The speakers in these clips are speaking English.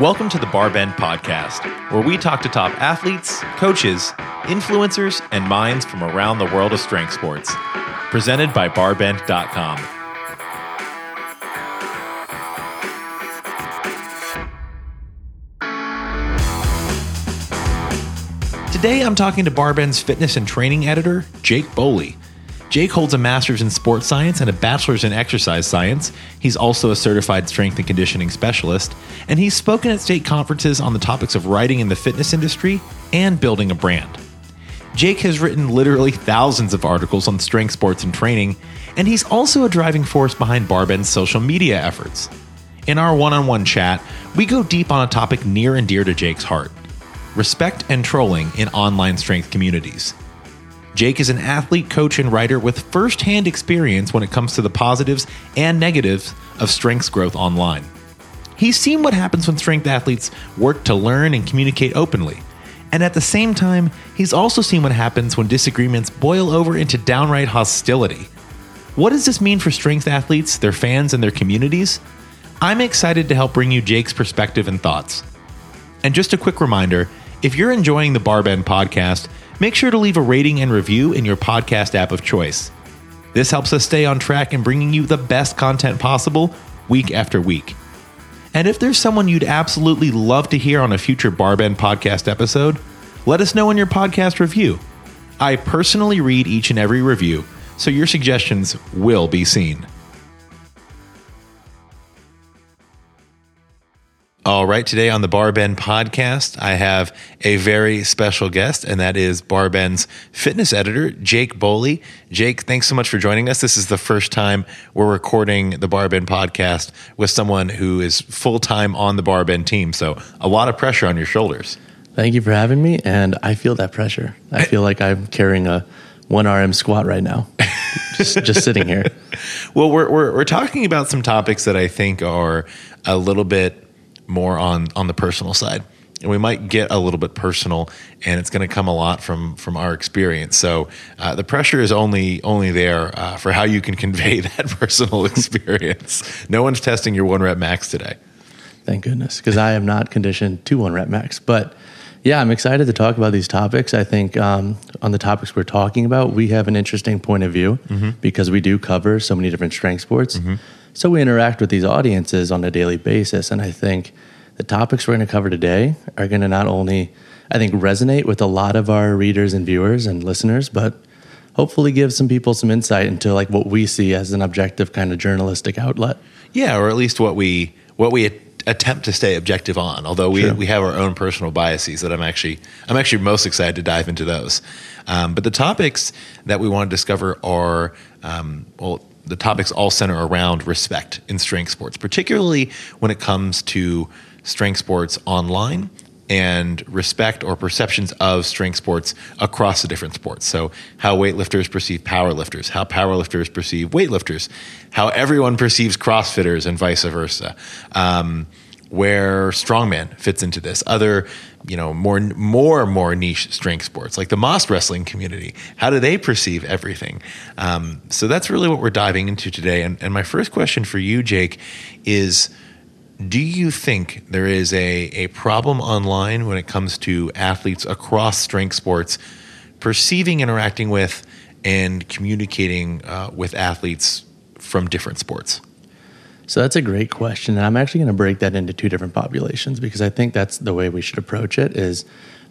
Welcome to the Barbend Podcast, where we talk to top athletes, coaches, influencers, and minds from around the world of strength sports. Presented by Barbend.com. Today I'm talking to Barbend's fitness and training editor, Jake Boly. Jake holds a master's in sports science and a bachelor's in exercise science. He's also a certified strength and conditioning specialist, and he's spoken at state conferences on the topics of writing in the fitness industry and building a brand. Jake has written literally thousands of articles on strength sports and training, and he's also a driving force behind Barbend's social media efforts. In our one on one chat, we go deep on a topic near and dear to Jake's heart respect and trolling in online strength communities. Jake is an athlete, coach, and writer with firsthand experience when it comes to the positives and negatives of strengths growth online. He's seen what happens when strength athletes work to learn and communicate openly. And at the same time, he's also seen what happens when disagreements boil over into downright hostility. What does this mean for strength athletes, their fans, and their communities? I'm excited to help bring you Jake's perspective and thoughts. And just a quick reminder if you're enjoying the Barbend podcast, make sure to leave a rating and review in your podcast app of choice. This helps us stay on track in bringing you the best content possible week after week. And if there's someone you'd absolutely love to hear on a future Barbend podcast episode, let us know in your podcast review. I personally read each and every review, so your suggestions will be seen. All right, today on the Barbend podcast, I have a very special guest, and that is Barbend's fitness editor, Jake Boly. Jake, thanks so much for joining us. This is the first time we're recording the Barbend podcast with someone who is full time on the Barbend team. So, a lot of pressure on your shoulders. Thank you for having me, and I feel that pressure. I feel like I'm carrying a one RM squat right now, just, just sitting here. Well, we're, we're, we're talking about some topics that I think are a little bit more on on the personal side. And we might get a little bit personal and it's going to come a lot from from our experience. So uh, the pressure is only only there uh, for how you can convey that personal experience. No one's testing your one rep max today. Thank goodness because i am not conditioned to one rep max. But yeah i'm excited to talk about these topics. I think um, on the topics we're talking about we have an interesting point of view mm-hmm. because we do cover so many different strength sports. Mm-hmm. So we interact with these audiences on a daily basis. And I think the topics we're going to cover today are going to not only, I think, resonate with a lot of our readers and viewers and listeners, but hopefully give some people some insight into like what we see as an objective kind of journalistic outlet. Yeah, or at least what we what we attempt to stay objective on. Although we, we have our own personal biases that I'm actually I'm actually most excited to dive into those. Um, but the topics that we want to discover are um, well the topics all center around respect in strength sports, particularly when it comes to strength sports online and respect or perceptions of strength sports across the different sports. So, how weightlifters perceive powerlifters, how powerlifters perceive weightlifters, how everyone perceives CrossFitters, and vice versa. Um, where strongman fits into this. Other, you know, more more more niche strength sports like the mas wrestling community. How do they perceive everything? Um, so that's really what we're diving into today. And, and my first question for you, Jake, is. Do you think there is a, a problem online when it comes to athletes across strength sports perceiving, interacting with, and communicating uh, with athletes from different sports? So that's a great question. And I'm actually going to break that into two different populations because I think that's the way we should approach it is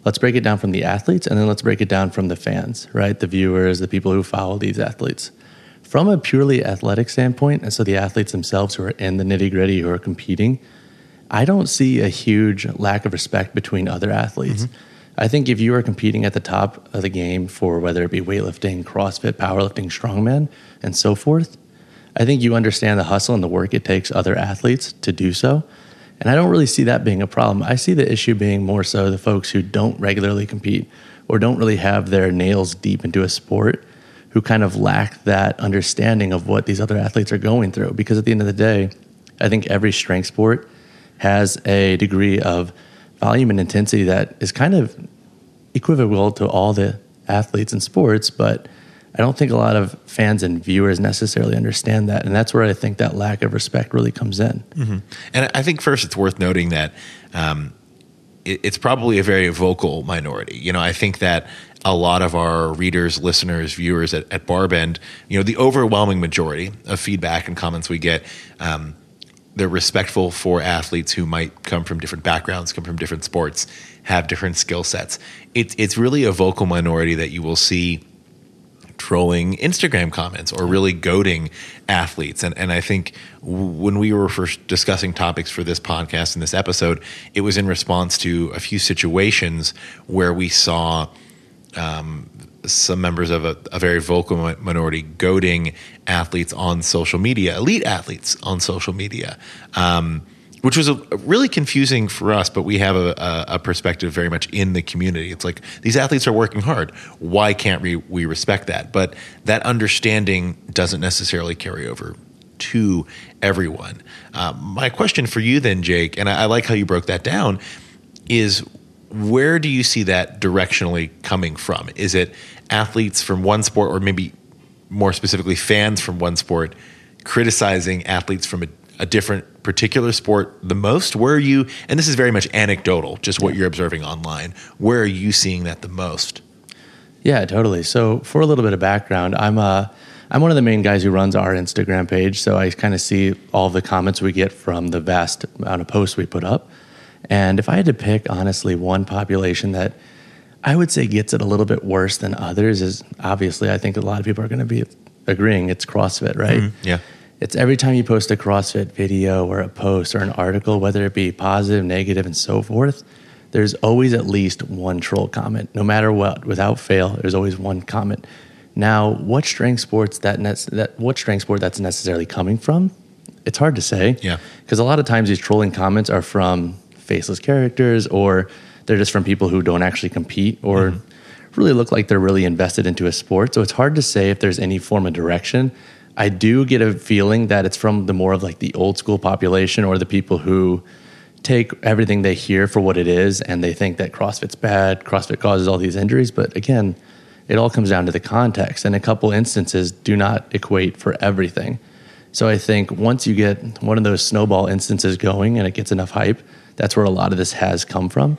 let's break it down from the athletes and then let's break it down from the fans, right? The viewers, the people who follow these athletes. From a purely athletic standpoint, and so the athletes themselves who are in the nitty gritty, who are competing, I don't see a huge lack of respect between other athletes. Mm-hmm. I think if you are competing at the top of the game for whether it be weightlifting, CrossFit, powerlifting, strongman, and so forth, I think you understand the hustle and the work it takes other athletes to do so. And I don't really see that being a problem. I see the issue being more so the folks who don't regularly compete or don't really have their nails deep into a sport who kind of lack that understanding of what these other athletes are going through. Because at the end of the day, I think every strength sport has a degree of volume and intensity that is kind of equivocal to all the athletes in sports, but I don't think a lot of fans and viewers necessarily understand that. And that's where I think that lack of respect really comes in. Mm-hmm. And I think first it's worth noting that um, it, it's probably a very vocal minority. You know, I think that a lot of our readers, listeners, viewers at, at Barbend, you know, the overwhelming majority of feedback and comments we get, um, they're respectful for athletes who might come from different backgrounds, come from different sports, have different skill sets. It's it's really a vocal minority that you will see trolling Instagram comments or really goading athletes. And and I think when we were first discussing topics for this podcast and this episode, it was in response to a few situations where we saw um, some members of a, a, very vocal minority goading athletes on social media, elite athletes on social media. Um, which was a, really confusing for us, but we have a, a, perspective very much in the community. It's like these athletes are working hard. Why can't we, we respect that? But that understanding doesn't necessarily carry over to everyone. Uh, my question for you, then, Jake, and I, I like how you broke that down, is where do you see that directionally coming from? Is it athletes from one sport, or maybe more specifically, fans from one sport criticizing athletes from a a different particular sport the most? Where are you, and this is very much anecdotal, just what you're observing online, where are you seeing that the most? Yeah, totally. So, for a little bit of background, I'm a uh, I'm one of the main guys who runs our Instagram page, so I kind of see all the comments we get from the vast amount of posts we put up. And if I had to pick, honestly, one population that I would say gets it a little bit worse than others is obviously, I think a lot of people are going to be agreeing it's CrossFit, right? Mm, yeah it's every time you post a CrossFit video or a post or an article, whether it be positive, negative, and so forth, there's always at least one troll comment, no matter what, without fail. There's always one comment. Now, what strength sports that, ne- that what strength sport that's necessarily coming from? It's hard to say. Yeah. Because a lot of times these trolling comments are from faceless characters, or they're just from people who don't actually compete, or mm-hmm. really look like they're really invested into a sport. So it's hard to say if there's any form of direction I do get a feeling that it's from the more of like the old school population or the people who take everything they hear for what it is and they think that CrossFit's bad, CrossFit causes all these injuries. But again, it all comes down to the context, and a couple instances do not equate for everything. So I think once you get one of those snowball instances going and it gets enough hype, that's where a lot of this has come from.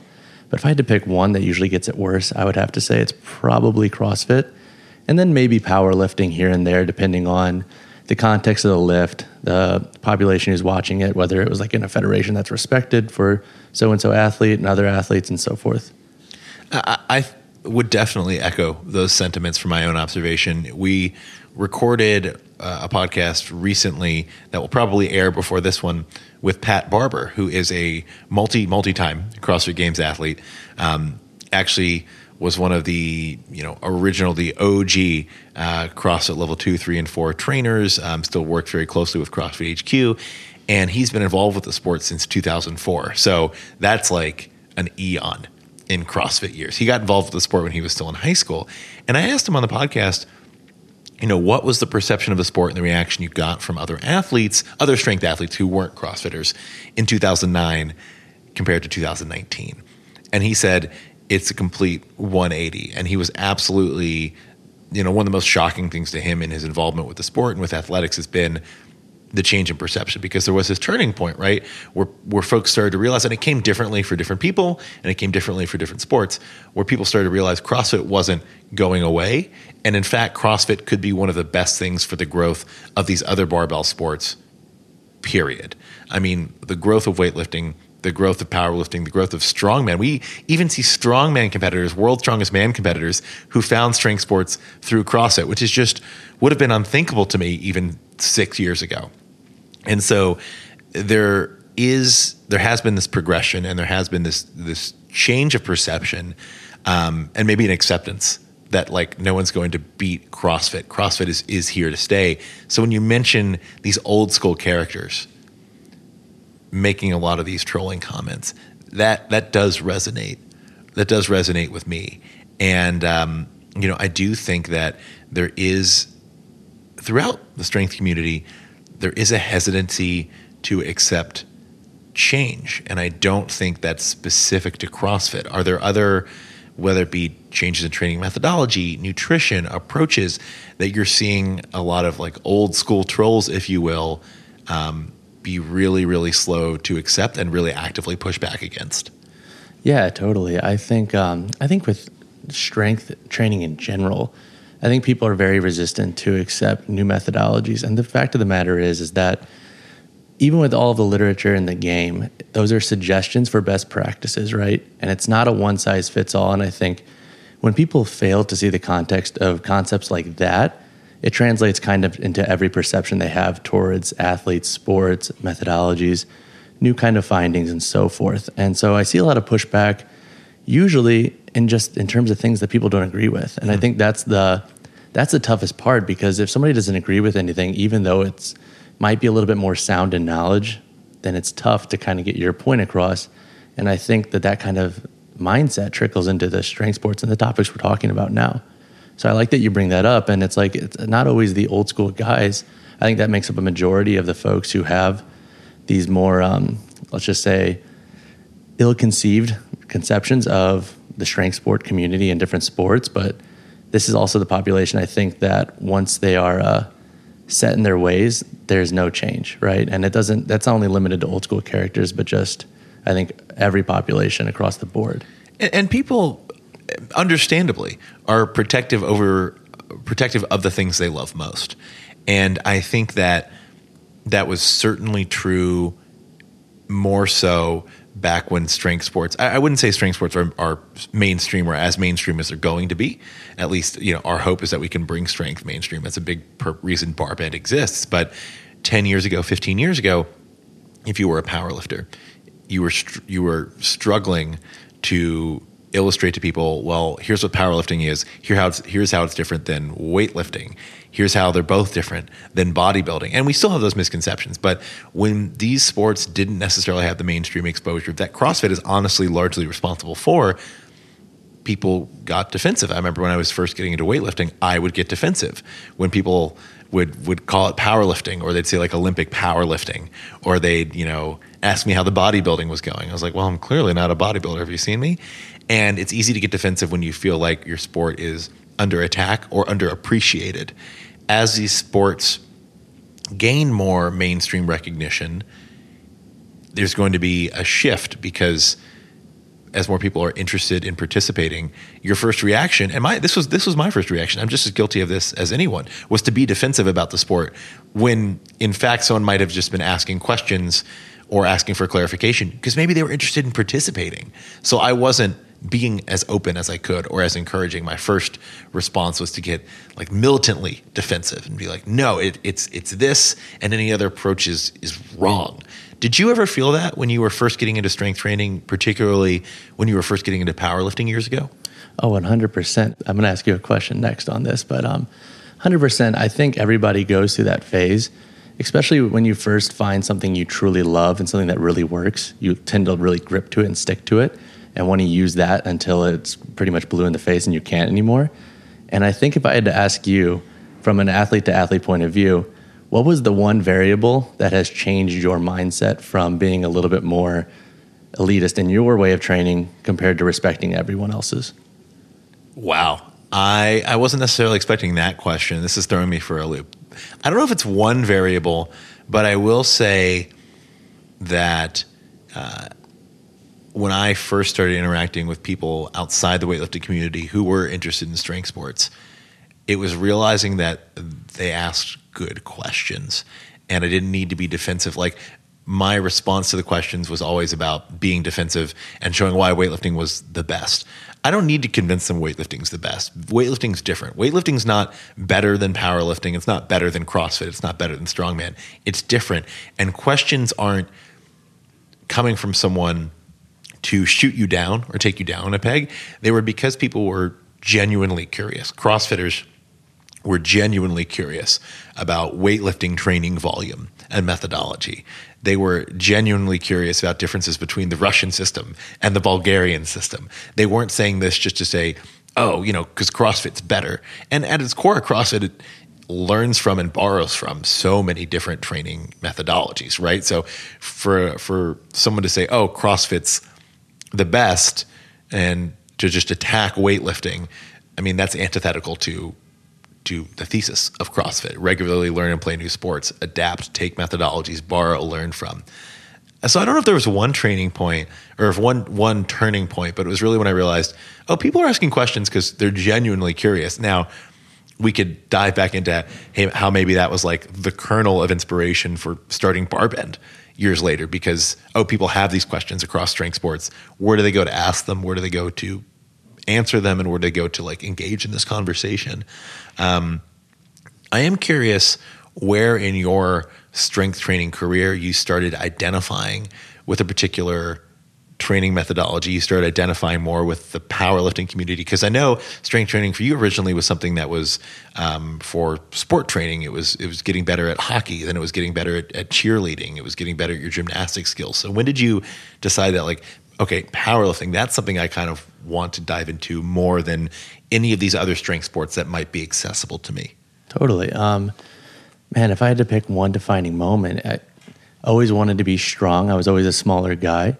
But if I had to pick one that usually gets it worse, I would have to say it's probably CrossFit and then maybe powerlifting here and there, depending on the context of the lift, the population who's watching it, whether it was like in a federation that's respected for so and so athlete and other athletes and so forth. I, I would definitely echo those sentiments from my own observation. We recorded uh, a podcast recently that will probably air before this one with Pat Barber, who is a multi multi time CrossFit Games athlete. Um, actually was one of the you know original the OG uh, CrossFit level two, three, and four trainers. Um, still worked very closely with CrossFit HQ, and he's been involved with the sport since 2004. So that's like an eon in CrossFit years. He got involved with the sport when he was still in high school, and I asked him on the podcast. You know, what was the perception of the sport and the reaction you got from other athletes, other strength athletes who weren't CrossFitters in 2009 compared to 2019? And he said it's a complete 180. And he was absolutely, you know, one of the most shocking things to him in his involvement with the sport and with athletics has been the change in perception because there was this turning point, right? Where where folks started to realize, and it came differently for different people, and it came differently for different sports, where people started to realize CrossFit wasn't going away. And in fact, CrossFit could be one of the best things for the growth of these other barbell sports, period. I mean, the growth of weightlifting the growth of powerlifting, the growth of strongman. We even see strongman competitors, world strongest man competitors, who found strength sports through CrossFit, which is just would have been unthinkable to me even six years ago. And so there is there has been this progression and there has been this this change of perception um, and maybe an acceptance that like no one's going to beat CrossFit. CrossFit is is here to stay. So when you mention these old school characters making a lot of these trolling comments. That that does resonate. That does resonate with me, and um, you know I do think that there is throughout the strength community there is a hesitancy to accept change, and I don't think that's specific to CrossFit. Are there other whether it be changes in training methodology, nutrition, approaches, that you're seeing a lot of like old school trolls, if you will, um, be really, really slow to accept and really actively push back against. Yeah, totally. I think um, I think with strength training in general, I think people are very resistant to accept new methodologies. And the fact of the matter is, is that even with all the literature in the game, those are suggestions for best practices, right? And it's not a one size fits all. And I think when people fail to see the context of concepts like that, it translates kind of into every perception they have towards athletes, sports, methodologies, new kind of findings, and so forth. And so I see a lot of pushback, usually in just in terms of things that people don't agree with. And mm-hmm. I hmm. think that's the that's the toughest part because if somebody doesn't agree with anything, even though it's might be a little bit more sound in knowledge, then it's tough to kind of get your point across. And I think that that kind of mindset trickles into the strength sports and the topics we're talking about now. So I like that you bring that up. And it's like, it's not always the old school guys. I think that makes up a majority of the folks who have these more, um, let's just say, ill conceived conceptions of the strength sport community and different sports. But this is also the population I think that once they are, uh, set in their ways, there's no change, right? And it doesn't. That's not only limited to old school characters, but just I think every population across the board. And, and people, understandably, are protective over protective of the things they love most, and I think that that was certainly true more so back when strength sports I, I wouldn't say strength sports are, are, mainstream or as mainstream as they're going to be. At least you know our hope is that we can bring strength mainstream. That's a big per- reason barbend exists. But 10 years ago 15 years ago if you were a power lifter you were you were struggling to illustrate to people well here's what powerlifting is here how it's, here's how it's different than weightlifting here's how they're both different than bodybuilding. And we still have those misconceptions. But when these sports didn't necessarily have the mainstream exposure that CrossFit is honestly largely responsible for, people got defensive. I remember when I was first getting into weightlifting, I would get defensive when people would would call it powerlifting or they'd say like Olympic powerlifting or they'd, you know, ask me how the bodybuilding was going. I was like, "Well, I'm clearly not a bodybuilder. Have you seen me?" And it's easy to get defensive when you feel like your sport is under attack or underappreciated. As these sports gain more mainstream recognition, there's going to be a shift because as more people are interested in participating, your first reaction, and my this was this was my first reaction. I'm just as guilty of this as anyone, was to be defensive about the sport when in fact someone might have just been asking questions or asking for clarification because maybe they were interested in participating. So I wasn't being as open as I could or as encouraging. My first response was to get like militantly defensive and be like, "No, it, it's it's this, and any other approach is is wrong." Did you ever feel that when you were first getting into strength training, particularly when you were first getting into powerlifting years ago? Oh, 100%. I'm going to ask you a question next on this, but um, 100%. I think everybody goes through that phase, especially when you first find something you truly love and something that really works. You tend to really grip to it and stick to it and want to use that until it's pretty much blue in the face and you can't anymore. And I think if I had to ask you from an athlete to athlete point of view, what was the one variable that has changed your mindset from being a little bit more elitist in your way of training compared to respecting everyone else's? Wow. I, I wasn't necessarily expecting that question. This is throwing me for a loop. I don't know if it's one variable, but I will say that uh, when I first started interacting with people outside the weightlifting community who were interested in strength sports, it was realizing that they asked good questions and I didn't need to be defensive. Like my response to the questions was always about being defensive and showing why weightlifting was the best. I don't need to convince them weightlifting's the best. Weightlifting's different. Weightlifting's not better than powerlifting. It's not better than CrossFit. It's not better than strongman. It's different. And questions aren't coming from someone to shoot you down or take you down a peg. They were because people were genuinely curious. CrossFitters were genuinely curious about weightlifting training volume and methodology. They were genuinely curious about differences between the Russian system and the Bulgarian system. They weren't saying this just to say, oh, you know, because CrossFit's better. And at its core, CrossFit learns from and borrows from so many different training methodologies, right? So for for someone to say, oh, CrossFit's the best and to just attack weightlifting, I mean that's antithetical to to the thesis of CrossFit. Regularly learn and play new sports, adapt, take methodologies, borrow, learn from. So I don't know if there was one training point or if one one turning point, but it was really when I realized, oh, people are asking questions because they're genuinely curious. Now, we could dive back into how maybe that was like the kernel of inspiration for starting Barbend years later because oh people have these questions across strength sports. Where do they go to ask them? Where do they go to answer them? And where do they go to like engage in this conversation? Um, i am curious where in your strength training career you started identifying with a particular training methodology you started identifying more with the powerlifting community because i know strength training for you originally was something that was um, for sport training. It was it was getting better at hockey then it was getting better at, at cheerleading. It was getting better at your gymnastic skills. So when did you decide that like okay powerlifting that's something i kind of want to dive into more than any of these other strength sports that might be accessible to me? Totally. Um, man if i had to pick one defining moment i always wanted to be strong. I was always a smaller guy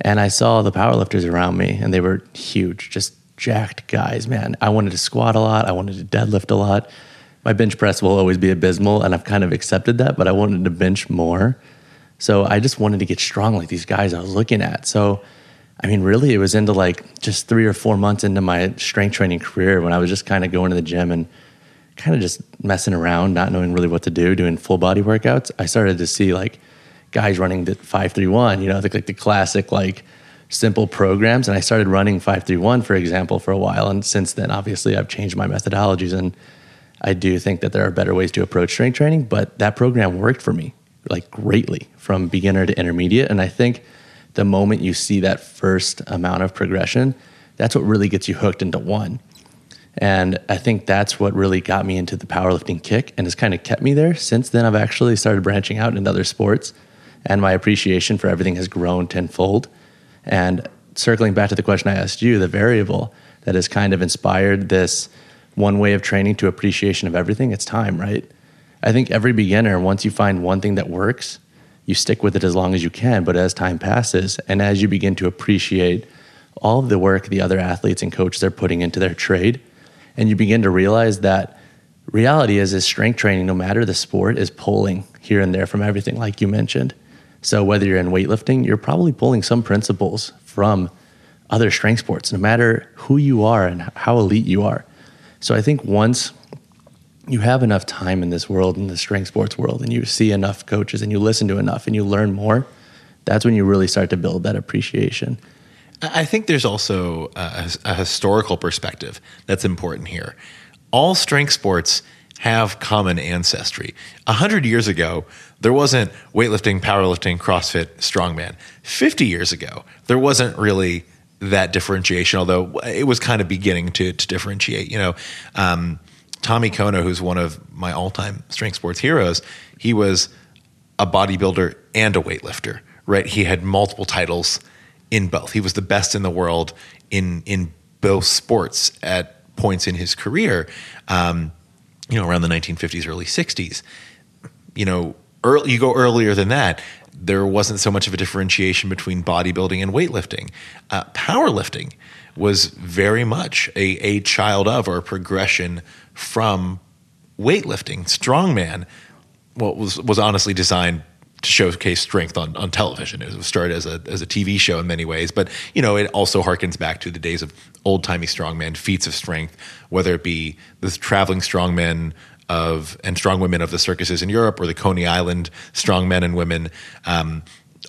and I saw the powerlifters around me, and they were huge, just jacked guys, man. I wanted to squat a lot, I wanted to deadlift a lot. My bench press will always be abysmal, and I've kind of accepted that, but I wanted to bench more. So I just wanted to get strong like these guys I was looking at. So, I mean, really, it was into like just three or four months into my strength training career when I was just kind of going to the gym and kind of just messing around, not knowing really what to do, doing full body workouts. I started to see like guys running the 531, you know, the, like the classic, like simple programs. And I started running 531, for example, for a while. And since then, obviously, I've changed my methodologies. And I do think that there are better ways to approach strength training, but that program worked for me like greatly from beginner to intermediate. And I think the moment you see that first amount of progression, that's what really gets you hooked into one. And I think that's what really got me into the powerlifting kick and has kind of kept me there. Since then, I've actually started branching out into other sports and my appreciation for everything has grown tenfold. And circling back to the question I asked you, the variable that has kind of inspired this one way of training to appreciation of everything, it's time, right? I think every beginner, once you find one thing that works, you stick with it as long as you can. But as time passes and as you begin to appreciate all of the work the other athletes and coaches are putting into their trade, and you begin to realize that reality is is strength training, no matter the sport, is pulling here and there from everything, like you mentioned. So whether you're in weightlifting, you're probably pulling some principles from other strength sports, no matter who you are and how elite you are. So I think once you have enough time in this world, in the strength sports world, and you see enough coaches and you listen to enough and you learn more, that's when you really start to build that appreciation. I think there's also a, a historical perspective that's important here. All strength sports have common ancestry. A hundred years ago, there wasn't weightlifting, powerlifting, CrossFit, strongman. 50 years ago, there wasn't really that differentiation, although it was kind of beginning to, to differentiate. You know, um, Tommy Kono, who's one of my all time strength sports heroes, he was a bodybuilder and a weightlifter, right? He had multiple titles in both. He was the best in the world in, in both sports at points in his career. Um, you know, around the 1950s, early 60s. You know, early, you go earlier than that, there wasn't so much of a differentiation between bodybuilding and weightlifting. Uh, powerlifting was very much a, a child of or progression from weightlifting. Strongman well, was, was honestly designed to showcase strength on, on television. It was started as a as a TV show in many ways, but you know it also harkens back to the days of old timey strongman feats of strength, whether it be the traveling strongmen of and strong women of the circuses in Europe or the Coney Island strong men and women. Um,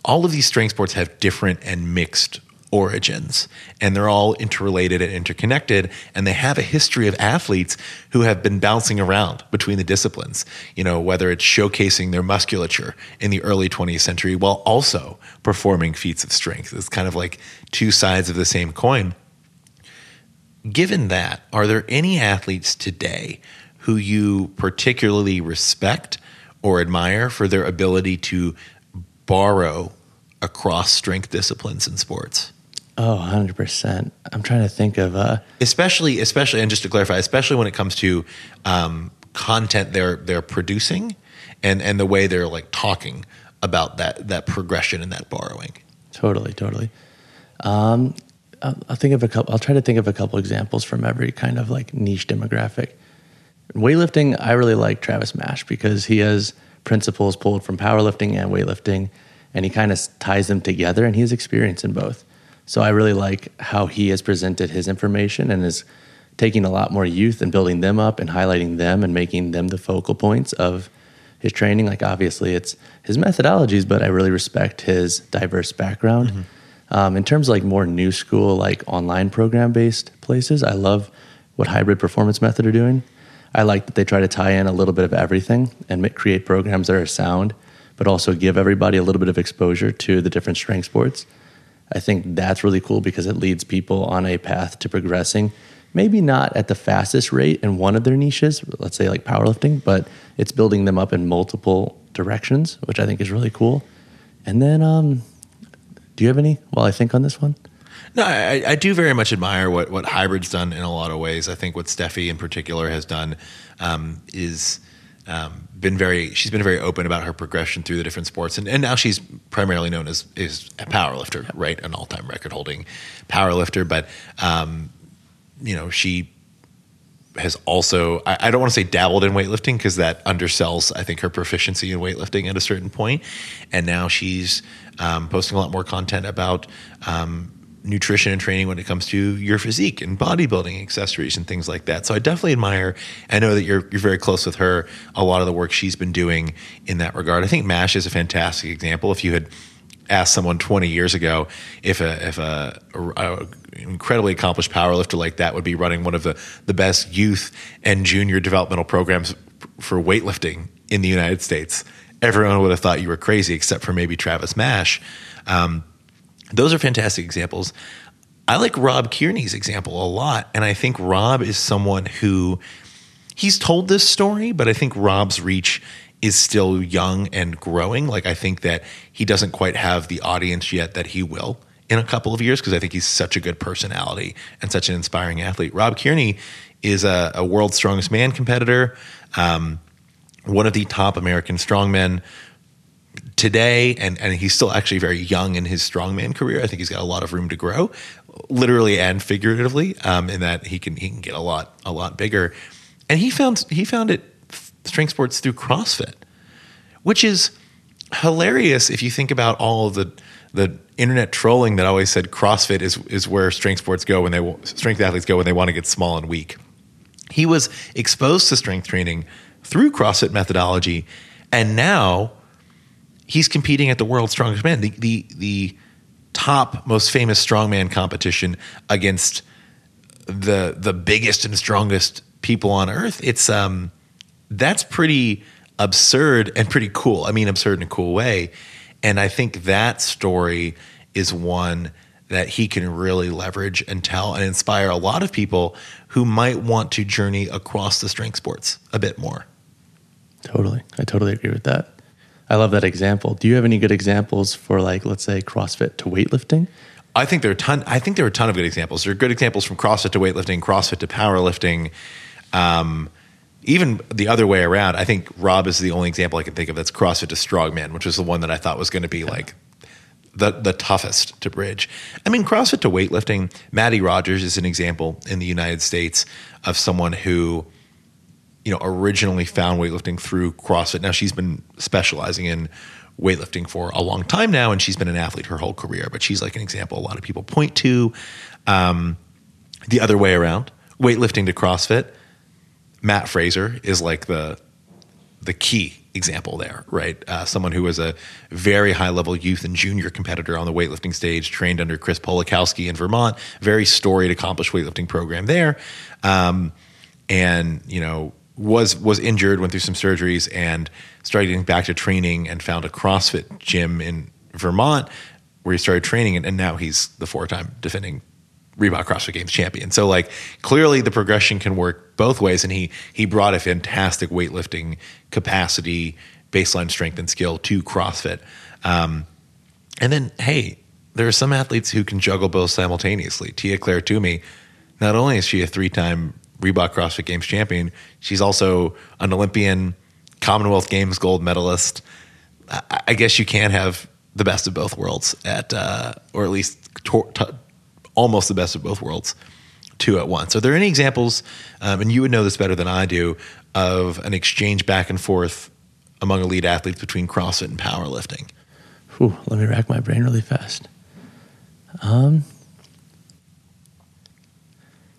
all of these strength sports have different and mixed origins and they're all interrelated and interconnected and they have a history of athletes who have been bouncing around between the disciplines you know whether it's showcasing their musculature in the early 20th century while also performing feats of strength it's kind of like two sides of the same coin given that are there any athletes today who you particularly respect or admire for their ability to borrow across strength disciplines in sports Oh, 100%. I'm trying to think of uh especially especially and just to clarify, especially when it comes to um, content they're they're producing and and the way they're like talking about that that progression and that borrowing. Totally, totally. Um, I'll, I'll think of a couple. I'll try to think of a couple examples from every kind of like niche demographic. In weightlifting, I really like Travis Mash because he has principles pulled from powerlifting and weightlifting, and he kind of ties them together, and he has experience in both. So I really like how he has presented his information and is taking a lot more youth and building them up and highlighting them and making them the focal points of his training. Like obviously it's his methodologies, but I really respect his diverse background. Mm-hmm. Um, in terms of like more new school, like online program based places, I love what hybrid performance method are doing. I like that they try to tie in a little bit of everything and create programs that are sound, but also give everybody a little bit of exposure to the different strength sports. I think that's really cool because it leads people on a path to progressing. Maybe not at the fastest rate in one of their niches, let's say like powerlifting, but it's building them up in multiple directions, which I think is really cool. And then, um, do you have any while I think on this one? No, I, I, do very much admire what, what Hybrid's done in a lot of ways. I think what Stefi in particular has done um, is um, been very she's been very open about her progression through the different sports. And, and now she's primarily known as is a power lifter right? An all-time record holding power lifter but um, you know she has also I, I don't want to say dabbled in weightlifting because that undersells I think her proficiency in weightlifting at a certain point. And now she's um, posting a lot more content about um, nutrition and training when it comes to your physique and bodybuilding accessories and things like that. So I definitely admire. I know that you're you're very close with her. A lot of the work she's been doing in that regard. I think Mash is a fantastic example. If you had asked someone 20 years ago if a if a, a, incredibly accomplished powerlifter like that would be running one of the the best youth and junior developmental programs for weightlifting in the United States, everyone would have thought you were crazy, except for maybe Travis Mash. Um, those are fantastic examples. I like Rob Kearney's example a lot. And I think Rob is someone who he's told this story, but I think Rob's reach is still young and growing. Like, I think that he doesn't quite have the audience yet that he will in a couple of years because I think he's such a good personality and such an inspiring athlete. Rob Kearney is a, a world's strongest man competitor, um, one of the top American strongmen today, and, and he's still actually very young in his strongman career. I think he's got a lot of room to grow, literally and figuratively, um, in that he can he can get a lot a lot bigger. And he found he found it strength sports through CrossFit, which is hilarious if you think about all the the internet trolling that always said CrossFit is is where strength sports go when they strength athletes go when they want to get small and weak. He was exposed to strength training through CrossFit methodology, and now he's competing at the world's strongest man, the the the top most famous strongman competition against the the biggest and strongest people on earth. It's um that's pretty absurd and pretty cool. I mean absurd in a cool way. And I think that story is one that he can really leverage and tell and inspire a lot of people who might want to journey across the strength sports a bit more. Totally. I totally agree with that. I love that example. Do you have any good examples for like, let's say, CrossFit to weightlifting? I think there are a ton. I think there are a ton of good examples. There are good examples from CrossFit to weightlifting, CrossFit to powerlifting. Um, even the other way around, I think Rob is the only example I can think of that's CrossFit to strongman, which was the one that I thought was going to be like the the toughest to bridge. I mean, CrossFit to weightlifting. Mattie Rogers is an example in the United States of someone who you know, originally found weightlifting through CrossFit. Now she's been specializing in weightlifting for a long time now, and she's been an athlete her whole career. But she's like an example a lot of people point to. Um, the other way around, weightlifting to CrossFit. Matt Fraser is like the the key example there, right? Uh, someone who was a very high level youth and junior competitor on the weightlifting stage, trained under Chris Polakowski in Vermont, very storied, accomplished weightlifting program there. Um, and, you know, was was injured, went through some surgeries, and started getting back to training and found a CrossFit gym in Vermont where he started training, and, and now he's the four time defending Reebok CrossFit Games champion. So like clearly the progression can work both ways, and he he brought a fantastic weightlifting capacity, baseline strength and skill to CrossFit. Um, and then hey, there are some athletes who can juggle both simultaneously. Tia Clair Toomey, not only is she a three time Reebok CrossFit Games champion. She's also an Olympian, Commonwealth Games gold medalist. I, guess you can't have the best of both worlds at, uh, or at least to, to, almost the best of both worlds two at once. Are there any examples, um, and you would know this better than I do, of an exchange back and forth among elite athletes between CrossFit and powerlifting? Whew, let me rack my brain really fast. Um,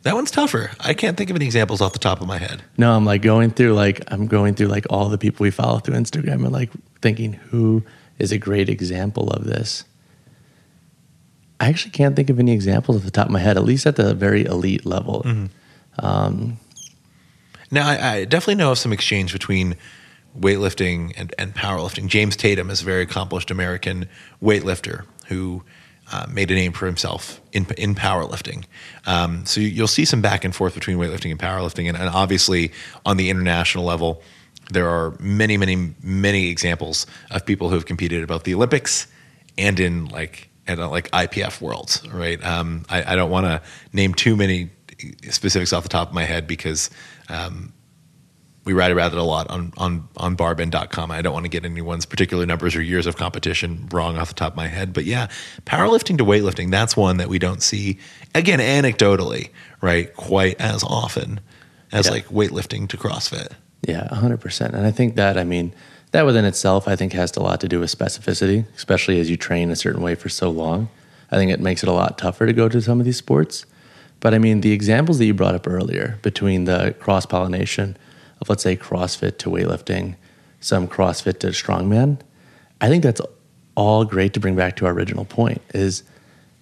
that one's tougher. I can't think of any examples off the top of my head. No, I'm like going through like I'm going through like all the people we follow through Instagram and like thinking who is a great example of this. I actually can't think of any examples off the top of my head, at least at the very elite level. Mm-hmm. Um, now, I, I, definitely know of some exchange between weightlifting and, and powerlifting. James Tatum is a very accomplished American weightlifter who uh, made a name for himself in in powerlifting. Um, so you'll see some back and forth between weightlifting and powerlifting, and, and, obviously on the international level, there are many, many, many examples of people who have competed at both the Olympics and in like at like IPF worlds. Right? Um, I, I, don't want to name too many specifics off the top of my head because um, we write about it a lot on on on barbend.com. I don't want to get anyone's particular numbers or years of competition wrong off the top of my head, but yeah, powerlifting to weightlifting, that's one that we don't see again anecdotally, right, quite as often as yeah. like weightlifting to CrossFit. Yeah, 100%. And I think that I mean that within itself I think has a lot to do with specificity, especially as you train a certain way for so long. I think it makes it a lot tougher to go to some of these sports. But I mean, the examples that you brought up earlier between the cross pollination of let's say CrossFit to weightlifting, some CrossFit to strongman. I think that's all great to bring back to our original point is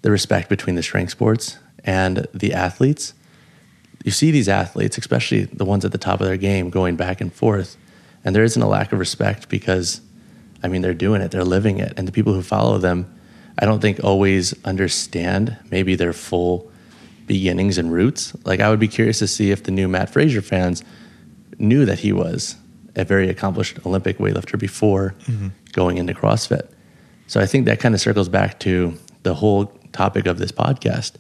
the respect between the strength sports and the athletes. You see these athletes, especially the ones at the top of their game, going back and forth, and there isn't a lack of respect because, I mean, they're doing it, they're living it, and the people who follow them, I don't think always understand maybe their full beginnings and roots. Like I would be curious to see if the new Matt Fraser fans knew that he was a very accomplished Olympic weightlifter before mm-hmm. going into CrossFit. So I think that kind of circles back to the whole topic of this podcast.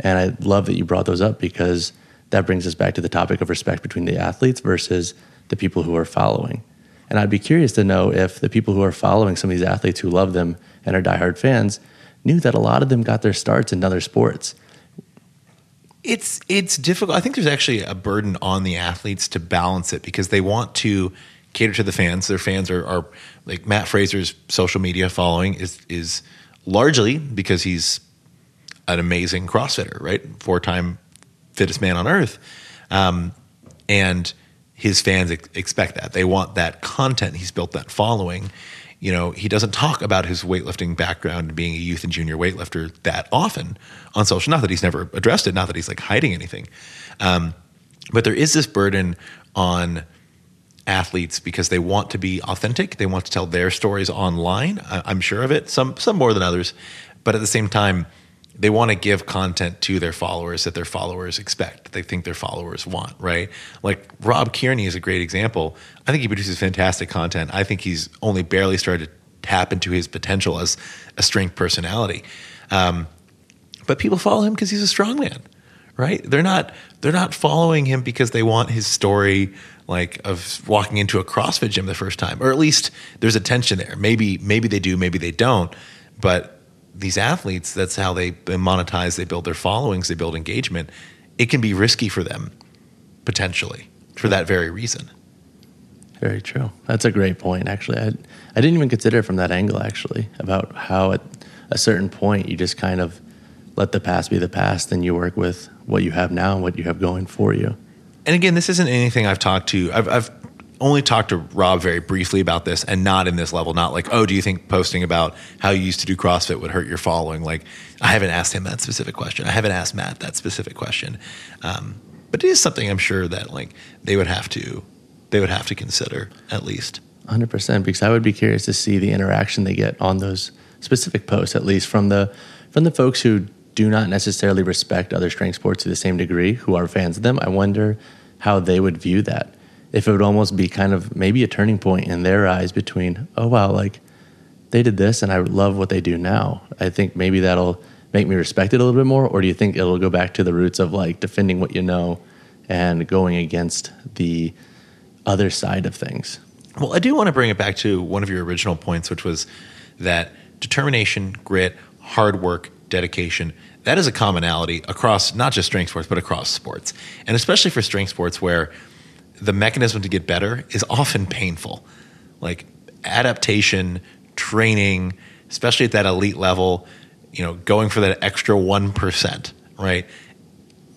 And I love that you brought those up because that brings us back to the topic of respect between the athletes versus the people who are following. And I'd be curious to know if the people who are following some of these athletes who love them and are diehard fans knew that a lot of them got their starts in other sports it's it's difficult. I think there's actually a burden on the athletes to balance it because they want to cater to the fans. Their fans are, are like Matt Fraser's social media following is is largely because he's an amazing CrossFitter, right? Four time fittest man on earth, um, and his fans ex- expect that. They want that content. He's built that following, you know, he doesn't talk about his weightlifting background and being a youth and junior weightlifter that often on social. Not that he's never addressed it, not that he's like hiding anything. Um, but there is this burden on athletes because they want to be authentic. They want to tell their stories online. I, am sure of it. Some some more than others, but at the same time, they want to give content to their followers that their followers expect, they think their followers want, right? Like Rob Kearney is a great example. I think he produces fantastic content. I think he's only barely started to tap into his potential as a strength personality. Um, but people follow him because he's a strong man, right? They're not they're not following him because they want his story like of walking into a CrossFit gym the first time, or at least there's a tension there. Maybe maybe they do, maybe they don't, but these athletes, that's how they monetize, they build their followings, they build engagement. It can be risky for them potentially for that very reason. Very true. That's a great point. Actually, I, I didn't even consider it from that angle. Actually, about how at a certain point you just kind of let the past be the past, and you work with what you have now and what you have going for you. And again, this isn't anything I've talked to. I've, I've only talked to Rob very briefly about this and not in this level, not like, oh, do you think posting about how you used to do CrossFit would hurt your following? Like, I haven't asked him that specific question. I haven't asked Matt that specific question. Um, but it is something I'm sure that like they would have to, they would have to consider at least. 100% because I would be curious to see the interaction they get on those specific posts, at least from the, from the folks who do not necessarily respect other strength sports to the same degree, who are fans of them. I wonder how they would view that if it would almost be kind of maybe a turning point in their eyes between, oh, wow, like they did this and I love what they do now. I think maybe that'll make me respect it a little bit more. Or do you think it'll go back to the roots of like defending what you know and going against the other side of things? Well, I do want to bring it back to one of your original points, which was that determination, grit, hard work, dedication. That is a commonality across not just strength sports, but across sports. And especially for strength sports where the mechanism to get better is often painful. Like adaptation, training, especially at that elite level, you know, going for that extra 1%, right?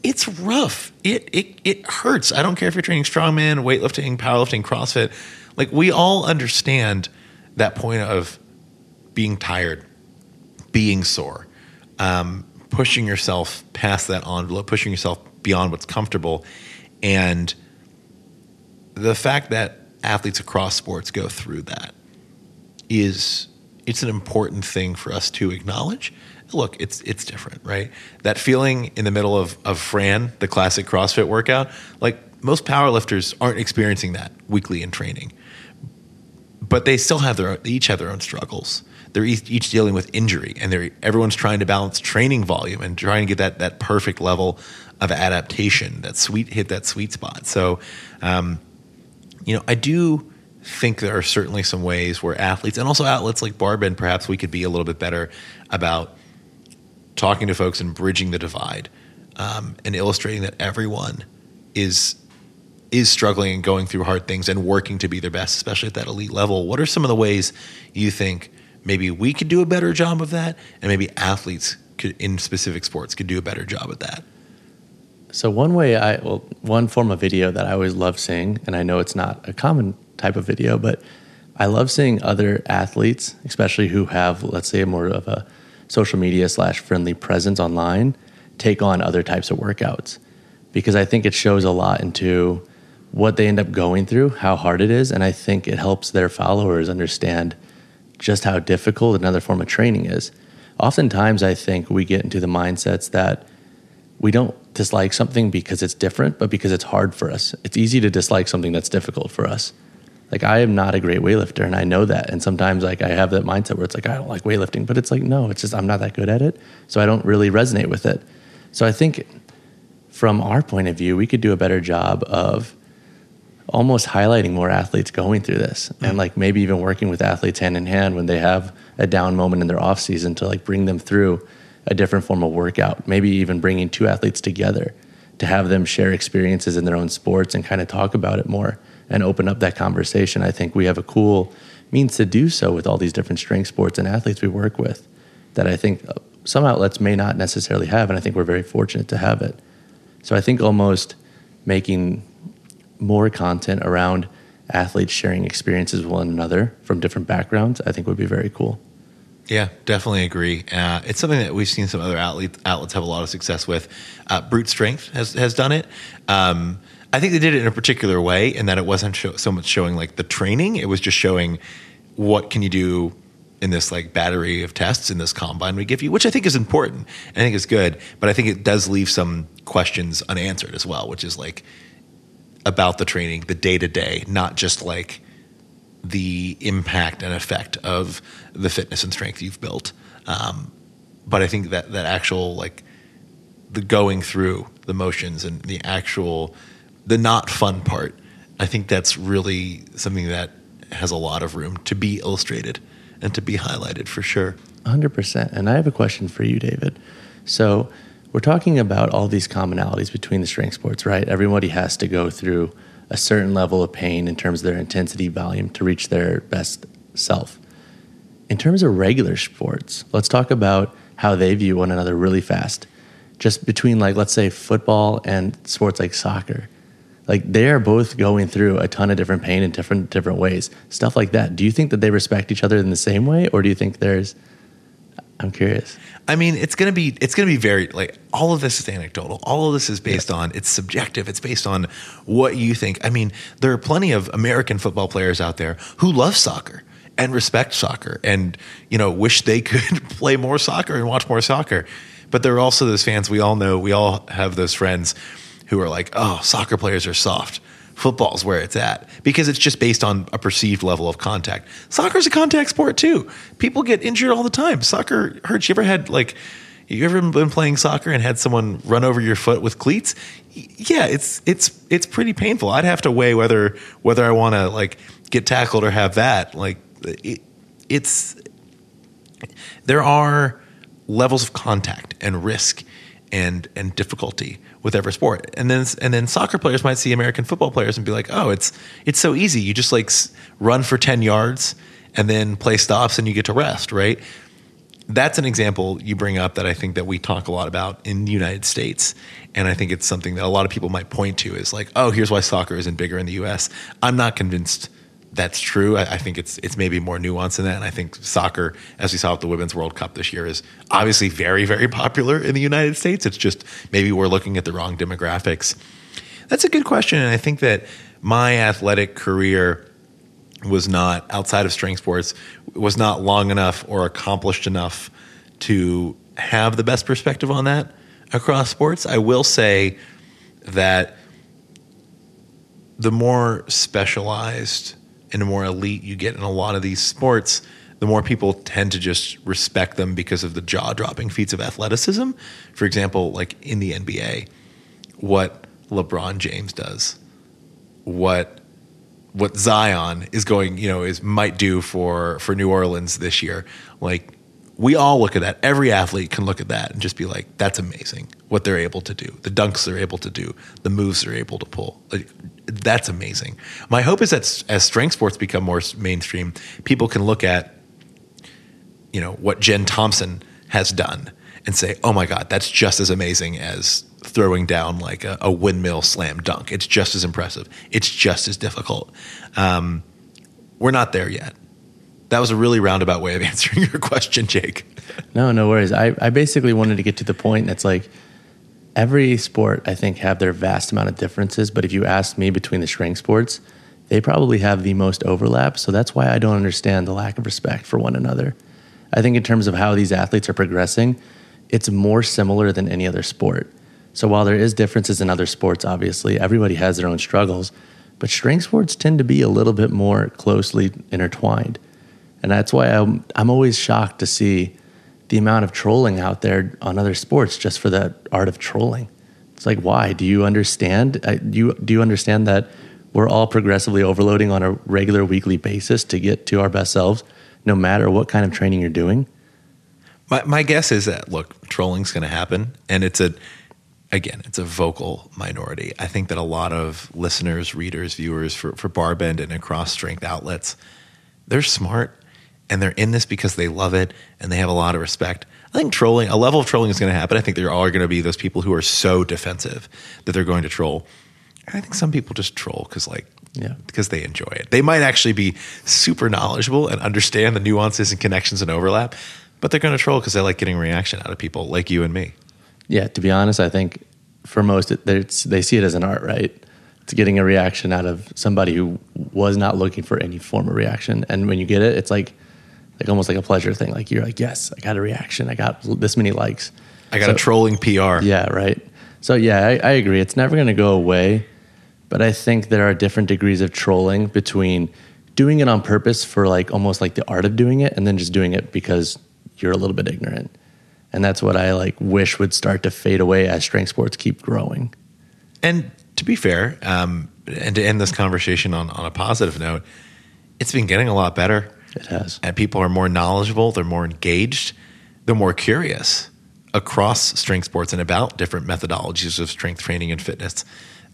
It's rough. It, it, it hurts. I don't care if you're training strongman, weightlifting, powerlifting, CrossFit. Like we all understand that point of being tired, being sore, um, pushing yourself past that envelope, pushing yourself beyond what's comfortable. And the fact that athletes across sports go through that is it's an important thing for us to acknowledge. Look, it's it's different, right? That feeling in the middle of of Fran, the classic CrossFit workout, like most powerlifters aren't experiencing that weekly in training. But they still have their they each have their own struggles. They're each, each dealing with injury, and they're everyone's trying to balance training volume and trying to get that that perfect level of adaptation, that sweet hit that sweet spot. So, um, you know, I do think there are certainly some ways where athletes and also outlets like Barbend, perhaps we could be a little bit better about talking to folks and bridging the divide um, and illustrating that everyone is is struggling and going through hard things and working to be their best, especially at that elite level. What are some of the ways you think maybe we could do a better job of that, and maybe athletes could, in specific sports could do a better job at that? So one way I well one form of video that I always love seeing, and I know it's not a common type of video, but I love seeing other athletes, especially who have let's say more of a social media slash friendly presence online, take on other types of workouts because I think it shows a lot into what they end up going through, how hard it is, and I think it helps their followers understand just how difficult another form of training is. Oftentimes, I think we get into the mindsets that we don't dislike something because it's different, but because it's hard for us. It's easy to dislike something that's difficult for us. Like I am not a great weightlifter and I know that. And sometimes like I have that mindset where it's like I don't like weightlifting, but it's like no, it's just I'm not that good at it. So I don't really resonate with it. So I think from our point of view, we could do a better job of almost highlighting more athletes going through this mm-hmm. and like maybe even working with athletes hand in hand when they have a down moment in their off season to like bring them through a different form of workout maybe even bringing two athletes together to have them share experiences in their own sports and kind of talk about it more and open up that conversation i think we have a cool means to do so with all these different strength sports and athletes we work with that i think uh, some outlets may not necessarily have and i think we're very fortunate to have it so i think almost making more content around athletes sharing experiences with one another from different backgrounds, I think would be very cool. Yeah, definitely agree. Uh, it's something that we've seen some other outlet, outlets have a lot of success with. Uh, Brute Strength has has done it. Um, I think they did it in a particular way, in that it wasn't show, so much showing like the training; it was just showing what can you do in this like battery of tests in this combine we give you, which I think is important. I think is good, but I think it does leave some questions unanswered as well, which is like about the training, the day to day, not just like the impact and effect of the fitness and strength you've built. Um, but I think that that actual like the going through the motions and the actual the not fun part, I think that's really something that has a lot of room to be illustrated and to be highlighted for sure. 100%. And I have a question for you, David. So, we're talking about all these commonalities between the strength sports, right? Everybody has to go through a certain level of pain in terms of their intensity volume to reach their best self. In terms of regular sports, let's talk about how they view one another really fast. Just between, like, let's say football and sports like soccer. Like, they are both going through a ton of different pain in different, different ways. Stuff like that. Do you think that they respect each other in the same way, or do you think there's I'm curious. I mean, it's gonna be it's gonna be very like all of this is anecdotal. All of this is based yeah. on it's subjective. It's based on what you think. I mean, there are plenty of American football players out there who love soccer and respect soccer and you know wish they could play more soccer and watch more soccer. But there are also those fans we all know. We all have those friends who are like, "Oh, soccer players are soft." Football's where it's at because it's just based on a perceived level of contact. Soccer's a contact sport too. People get injured all the time. Soccer hurts. You ever had like you ever been playing soccer and had someone run over your foot with cleats? Yeah, it's it's it's pretty painful. I'd have to weigh whether whether I want to like get tackled or have that. Like it, it's there are levels of contact and risk and and difficulty with every sport. And then and then soccer players might see American football players and be like, "Oh, it's it's so easy. You just like run for 10 yards and then play stops and you get to rest, right?" That's an example you bring up that I think that we talk a lot about in the United States. And I think it's something that a lot of people might point to is like, "Oh, here's why soccer isn't bigger in the US." I'm not convinced that's true. I, I, think it's it's maybe more nuanced than that. And I think soccer, as we saw with the Women's World Cup this year, is obviously very, very popular in the United States. It's just maybe we're looking at the wrong demographics. That's a good question. And I think that my athletic career was not outside of strength sports was not long enough or accomplished enough to have the best perspective on that across sports. I will say that the more specialized and the more elite you get in a lot of these sports, the more people tend to just respect them because of the jaw dropping feats of athleticism. For example, like in the NBA, what LeBron James does, what what Zion is going, you know, is might do for for New Orleans this year. Like we all look at that. Every athlete can look at that and just be like, "That's amazing! What they're able to do, the dunks they're able to do, the moves they're able to pull. Like, that's amazing." My hope is that as strength sports become more mainstream, people can look at, you know, what Jen Thompson has done and say, "Oh my God, that's just as amazing as throwing down like a, a windmill slam dunk. It's just as impressive. It's just as difficult." Um, we're not there yet that was a really roundabout way of answering your question, Jake. No, no worries. I, I basically wanted to get to the point that's like every sport, I think, have their vast amount of differences. But if you ask me between the strength sports, they probably have the most overlap. So that's why I don't understand the lack of respect for one another. I think, in terms of how these athletes are progressing, it's more similar than any other sport. So while there is differences in other sports, obviously, everybody has their own struggles. But strength sports tend to be a little bit more closely intertwined. And that's why I'm, I'm always shocked to see the amount of trolling out there on other sports just for the art of trolling. It's like, why? Do you understand? Uh, do you, do you understand that we're all progressively overloading on a regular weekly basis to get to our best selves, no matter what kind of training you're doing? My, my guess is that, look, trolling's going to happen. And it's a, again, it's a vocal minority. I think that a lot of listeners, readers, viewers for, for Barbend and across strength outlets, they're smart and they're in this because they love it and they have a lot of respect. I think trolling, a level of trolling is going to happen. I think there are going to be those people who are so defensive that they're going to troll. And I think some people just troll because like yeah. because they enjoy it. They might actually be super knowledgeable and understand the nuances and connections and overlap, but they're going to troll because they like getting reaction out of people like you and me. Yeah, to be honest, I think for most they see it as an art, right? It's getting a reaction out of somebody who was not looking for any form of reaction, and when you get it, it's like like almost like a pleasure thing. Like you're like, yes, I got a reaction. I got this many likes. I got so, a trolling PR. Yeah, right. So yeah, I, I agree. It's never going to go away, but I think there are different degrees of trolling between doing it on purpose for like almost like the art of doing it, and then just doing it because you're a little bit ignorant. And that's what I like wish would start to fade away as strength sports keep growing. And to be fair, um, and to end this conversation on, on a positive note, it's been getting a lot better it has. And people are more knowledgeable, they're more engaged, they're more curious across strength sports and about different methodologies of strength training and fitness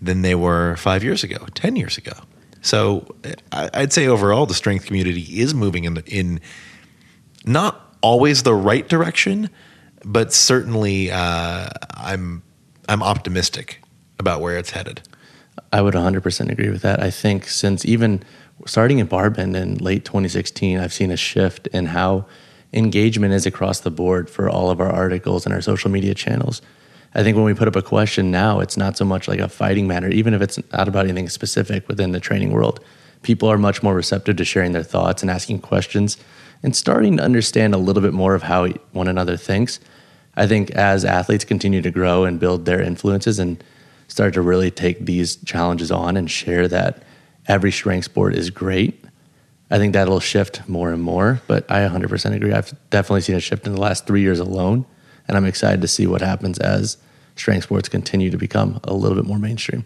than they were five years ago, 10 years ago. So I'd say overall, the strength community is moving in, the, in not always the right direction, but certainly uh, I'm, I'm optimistic about where it's headed. I would 100% agree with that. I think since even starting at Barbend in late 2016, I've seen a shift in how engagement is across the board for all of our articles and our social media channels. I think when we put up a question now, it's not so much like a fighting matter, even if it's not about anything specific within the training world. People are much more receptive to sharing their thoughts and asking questions and starting to understand a little bit more of how one another thinks. I think as athletes continue to grow and build their influences and start to really take these challenges on and share that every strength sport is great. I think that'll shift more and more, but I 100% agree. I've definitely seen a shift in the last three years alone, and I'm excited to see what happens as strength sports continue to become a little bit more mainstream.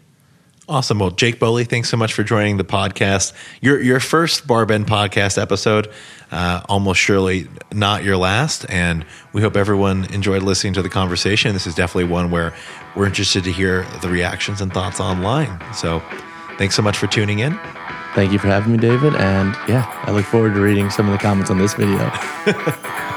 Awesome. Well, Jake Boly, thanks so much for joining the podcast. Your your first Barbend podcast episode, uh, almost surely not your last. And we hope everyone enjoyed listening to the conversation. This is definitely one where we're interested to hear the reactions and thoughts online. So, thanks so much for tuning in. Thank you for having me, David. And yeah, I look forward to reading some of the comments on this video.